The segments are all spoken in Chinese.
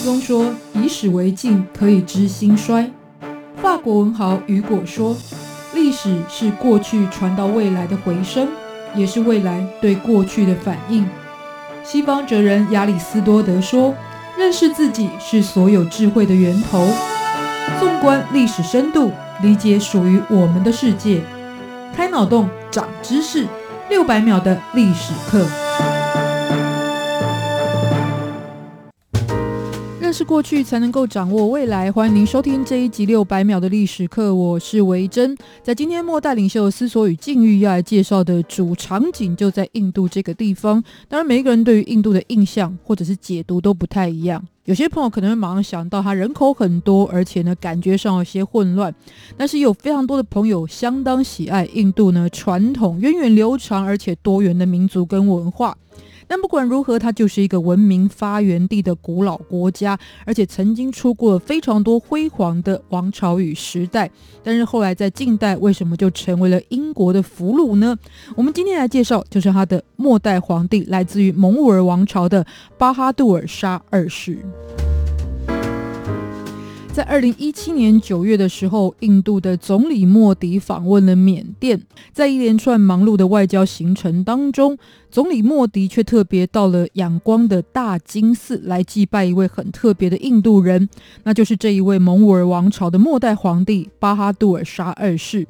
宗说：“以史为镜，可以知兴衰。”法国文豪雨果说：“历史是过去传到未来的回声，也是未来对过去的反应。”西方哲人亚里斯多德说：“认识自己是所有智慧的源头。”纵观历史深度，理解属于我们的世界，开脑洞，长知识，六百秒的历史课。认识过去，才能够掌握未来。欢迎您收听这一集六百秒的历史课，我是维珍。在今天末代领袖思索与境遇要来介绍的主场景就在印度这个地方。当然，每一个人对于印度的印象或者是解读都不太一样。有些朋友可能会马上想到，它人口很多，而且呢，感觉上有些混乱。但是有非常多的朋友相当喜爱印度呢，传统源远流长而且多元的民族跟文化。但不管如何，它就是一个文明发源地的古老国家，而且曾经出过非常多辉煌的王朝与时代。但是后来在近代，为什么就成为了英国的俘虏呢？我们今天来介绍，就是他的末代皇帝，来自于蒙古尔王朝的巴哈杜尔沙二世。在二零一七年九月的时候，印度的总理莫迪访问了缅甸，在一连串忙碌的外交行程当中，总理莫迪却特别到了仰光的大金寺来祭拜一位很特别的印度人，那就是这一位蒙兀儿王朝的末代皇帝巴哈杜尔沙二世。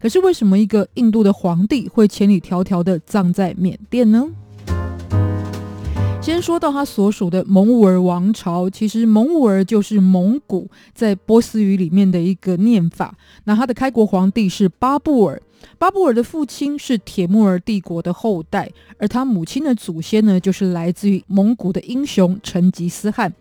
可是为什么一个印度的皇帝会千里迢迢的葬在缅甸呢？先说到他所属的蒙吾尔王朝，其实蒙吾尔就是蒙古在波斯语里面的一个念法。那他的开国皇帝是巴布尔。巴布尔的父亲是铁木儿帝国的后代，而他母亲的祖先呢，就是来自于蒙古的英雄成吉思汗，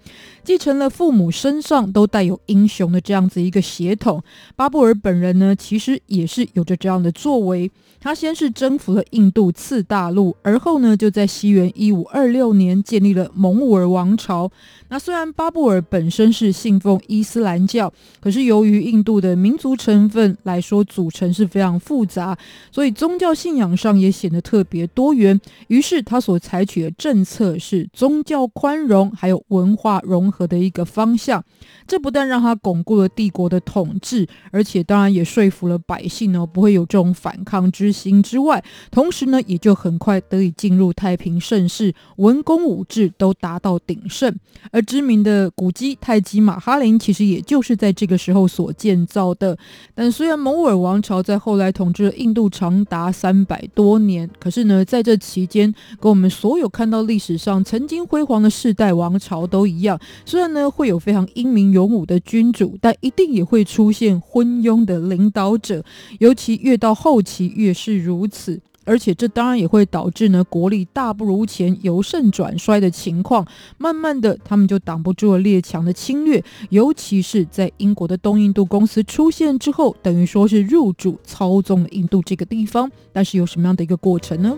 继承了父母身上都带有英雄的这样子一个血统。巴布尔本人呢，其实也是有着这样的作为。他先是征服了印度次大陆，而后呢，就在西元一五二六年建立了蒙兀尔王朝。那虽然巴布尔本身是信奉伊斯兰教，可是由于印度的民族成分来说，组成是非常复杂，杂所以宗教信仰上也显得特别多元。于是他所采取的政策是宗教宽容，还有文化融合的一个方向。这不但让他巩固了帝国的统治，而且当然也说服了百姓呢，不会有这种反抗之。心之外，同时呢，也就很快得以进入太平盛世，文公武治都达到鼎盛。而知名的古迹泰姬玛哈林，其实也就是在这个时候所建造的。但虽然蒙兀王朝在后来统治了印度长达三百多年，可是呢，在这期间，跟我们所有看到历史上曾经辉煌的世代王朝都一样，虽然呢会有非常英明勇武的君主，但一定也会出现昏庸的领导者，尤其越到后期越。是如此，而且这当然也会导致呢国力大不如前，由盛转衰的情况。慢慢的，他们就挡不住了列强的侵略，尤其是在英国的东印度公司出现之后，等于说是入主操纵了印度这个地方。但是有什么样的一个过程呢？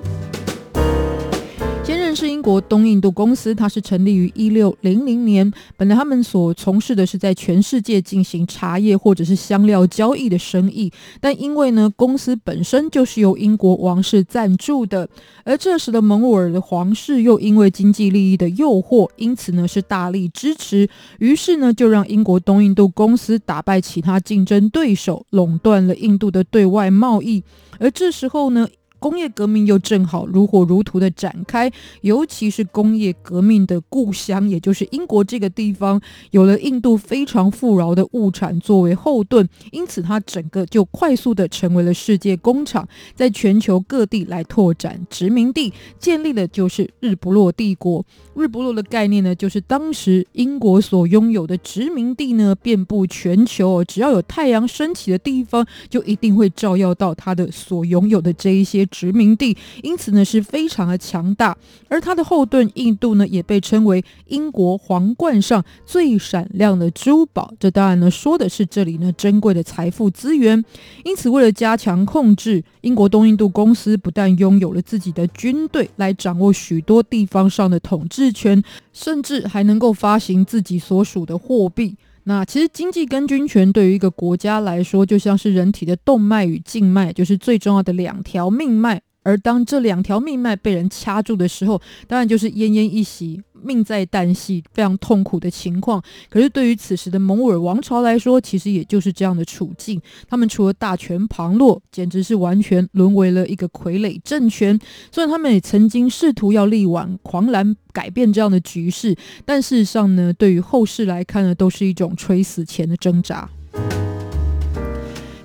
英国东印度公司，它是成立于一六零零年。本来他们所从事的是在全世界进行茶叶或者是香料交易的生意，但因为呢，公司本身就是由英国王室赞助的，而这时的蒙兀儿的皇室又因为经济利益的诱惑，因此呢是大力支持，于是呢就让英国东印度公司打败其他竞争对手，垄断了印度的对外贸易。而这时候呢，工业革命又正好如火如荼的展开，尤其是工业革命的故乡，也就是英国这个地方，有了印度非常富饶的物产作为后盾，因此它整个就快速的成为了世界工厂，在全球各地来拓展殖民地，建立的就是日不落帝国。日不落的概念呢，就是当时英国所拥有的殖民地呢，遍布全球，只要有太阳升起的地方，就一定会照耀到它的所拥有的这一些。殖民地，因此呢是非常的强大，而它的后盾印度呢也被称为英国皇冠上最闪亮的珠宝。这当然呢说的是这里呢珍贵的财富资源。因此，为了加强控制，英国东印度公司不但拥有了自己的军队来掌握许多地方上的统治权，甚至还能够发行自己所属的货币。那其实经济跟军权对于一个国家来说，就像是人体的动脉与静脉，就是最重要的两条命脉。而当这两条命脉被人掐住的时候，当然就是奄奄一息。命在旦夕，非常痛苦的情况。可是对于此时的蒙古尔王朝来说，其实也就是这样的处境。他们除了大权旁落，简直是完全沦为了一个傀儡政权。虽然他们也曾经试图要力挽狂澜，改变这样的局势，但事实上呢，对于后世来看呢，都是一种垂死前的挣扎。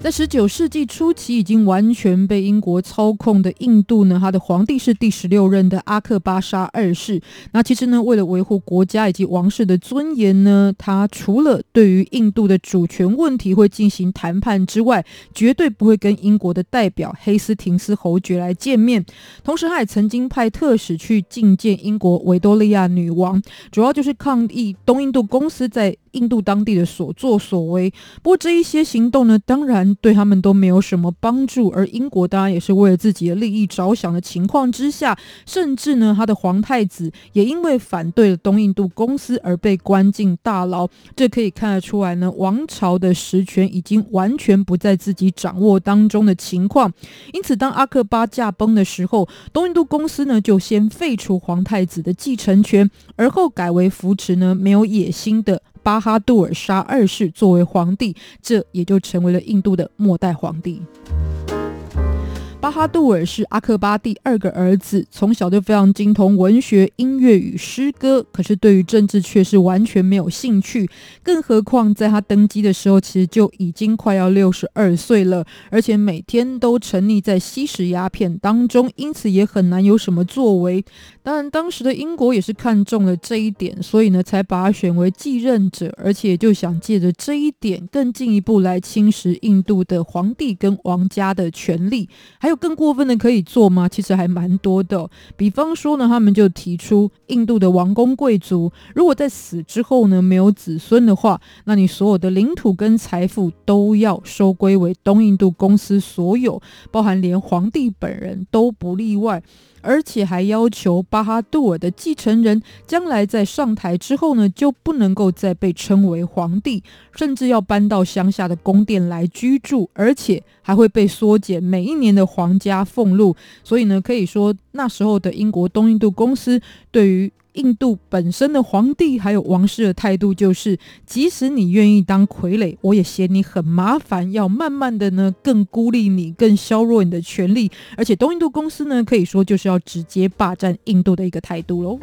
在十九世纪初期，已经完全被英国操控的印度呢，他的皇帝是第十六任的阿克巴沙二世。那其实呢，为了维护国家以及王室的尊严呢，他除了对于印度的主权问题会进行谈判之外，绝对不会跟英国的代表黑斯廷斯侯爵来见面。同时，他也曾经派特使去觐见英国维多利亚女王，主要就是抗议东印度公司在印度当地的所作所为，不过这一些行动呢，当然对他们都没有什么帮助。而英国当然也是为了自己的利益着想的情况之下，甚至呢，他的皇太子也因为反对了东印度公司而被关进大牢。这可以看得出来呢，王朝的实权已经完全不在自己掌握当中的情况。因此，当阿克巴驾崩的时候，东印度公司呢就先废除皇太子的继承权，而后改为扶持呢没有野心的。巴哈杜尔沙二世作为皇帝，这也就成为了印度的末代皇帝。巴哈杜尔是阿克巴第二个儿子，从小就非常精通文学、音乐与诗歌，可是对于政治却是完全没有兴趣。更何况在他登基的时候，其实就已经快要六十二岁了，而且每天都沉溺在吸食鸦片当中，因此也很难有什么作为。当然，当时的英国也是看中了这一点，所以呢，才把他选为继任者，而且就想借着这一点，更进一步来侵蚀印度的皇帝跟王家的权力。还有更过分的可以做吗？其实还蛮多的。比方说呢，他们就提出，印度的王公贵族如果在死之后呢，没有子孙的话，那你所有的领土跟财富都要收归为东印度公司所有，包含连皇帝本人都不例外。而且还要求巴哈杜尔的继承人将来在上台之后呢，就不能够再被称为皇帝，甚至要搬到乡下的宫殿来居住，而且还会被缩减每一年的皇家俸禄。所以呢，可以说那时候的英国东印度公司对于印度本身的皇帝还有王室的态度就是，即使你愿意当傀儡，我也嫌你很麻烦，要慢慢的呢更孤立你，更削弱你的权利。而且东印度公司呢，可以说就是要直接霸占印度的一个态度喽。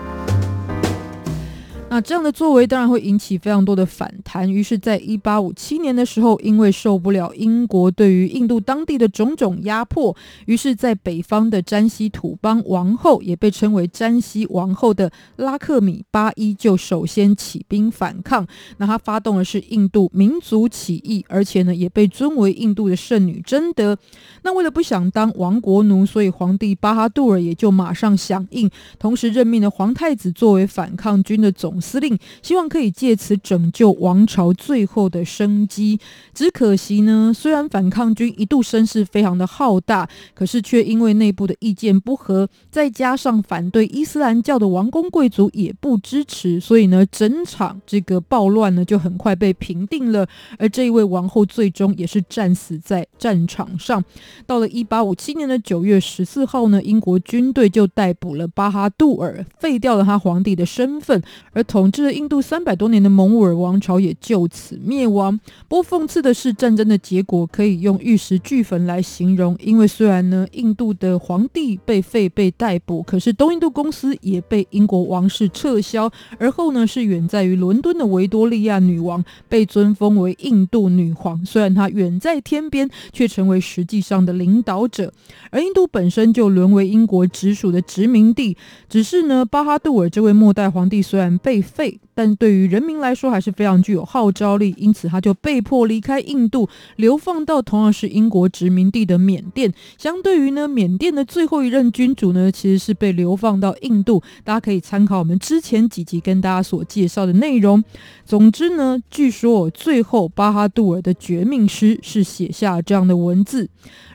那这样的作为当然会引起非常多的反弹，于是，在一八五七年的时候，因为受不了英国对于印度当地的种种压迫，于是，在北方的詹西土邦王后，也被称为詹西王后的拉克米巴伊，就首先起兵反抗。那她发动的是印度民族起义，而且呢，也被尊为印度的圣女贞德。那为了不想当亡国奴，所以皇帝巴哈杜尔也就马上响应，同时任命了皇太子作为反抗军的总司令，希望可以借此拯救王朝最后的生机。只可惜呢，虽然反抗军一度声势非常的浩大，可是却因为内部的意见不合，再加上反对伊斯兰教的王公贵族也不支持，所以呢，整场这个暴乱呢就很快被平定了。而这一位王后最终也是战死在战场上。到了一八五七年的九月十四号呢，英国军队就逮捕了巴哈杜尔，废掉了他皇帝的身份，而统治了印度三百多年的蒙古尔王朝也就此灭亡。不过讽刺的是，战争的结果可以用玉石俱焚来形容。因为虽然呢，印度的皇帝被废被逮捕，可是东印度公司也被英国王室撤销。而后呢，是远在于伦敦的维多利亚女王被尊封为印度女皇。虽然她远在天边，却成为实际上的领导者。而印度本身就沦为英国直属的殖民地。只是呢，巴哈杜尔这位末代皇帝虽然被废，但对于人民来说还是非常具有号召力，因此他就被迫离开印度，流放到同样是英国殖民地的缅甸。相对于呢，缅甸的最后一任君主呢，其实是被流放到印度。大家可以参考我们之前几集跟大家所介绍的内容。总之呢，据说最后巴哈杜尔的绝命诗是写下这样的文字：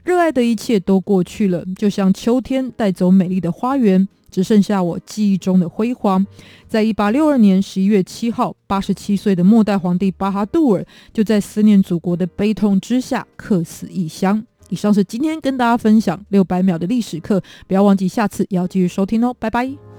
热爱的一切都过去了，就像秋天带走美丽的花园。只剩下我记忆中的辉煌。在一八六二年十一月七号，八十七岁的末代皇帝巴哈杜尔就在思念祖国的悲痛之下客死异乡。以上是今天跟大家分享六百秒的历史课，不要忘记下次也要继续收听哦，拜拜。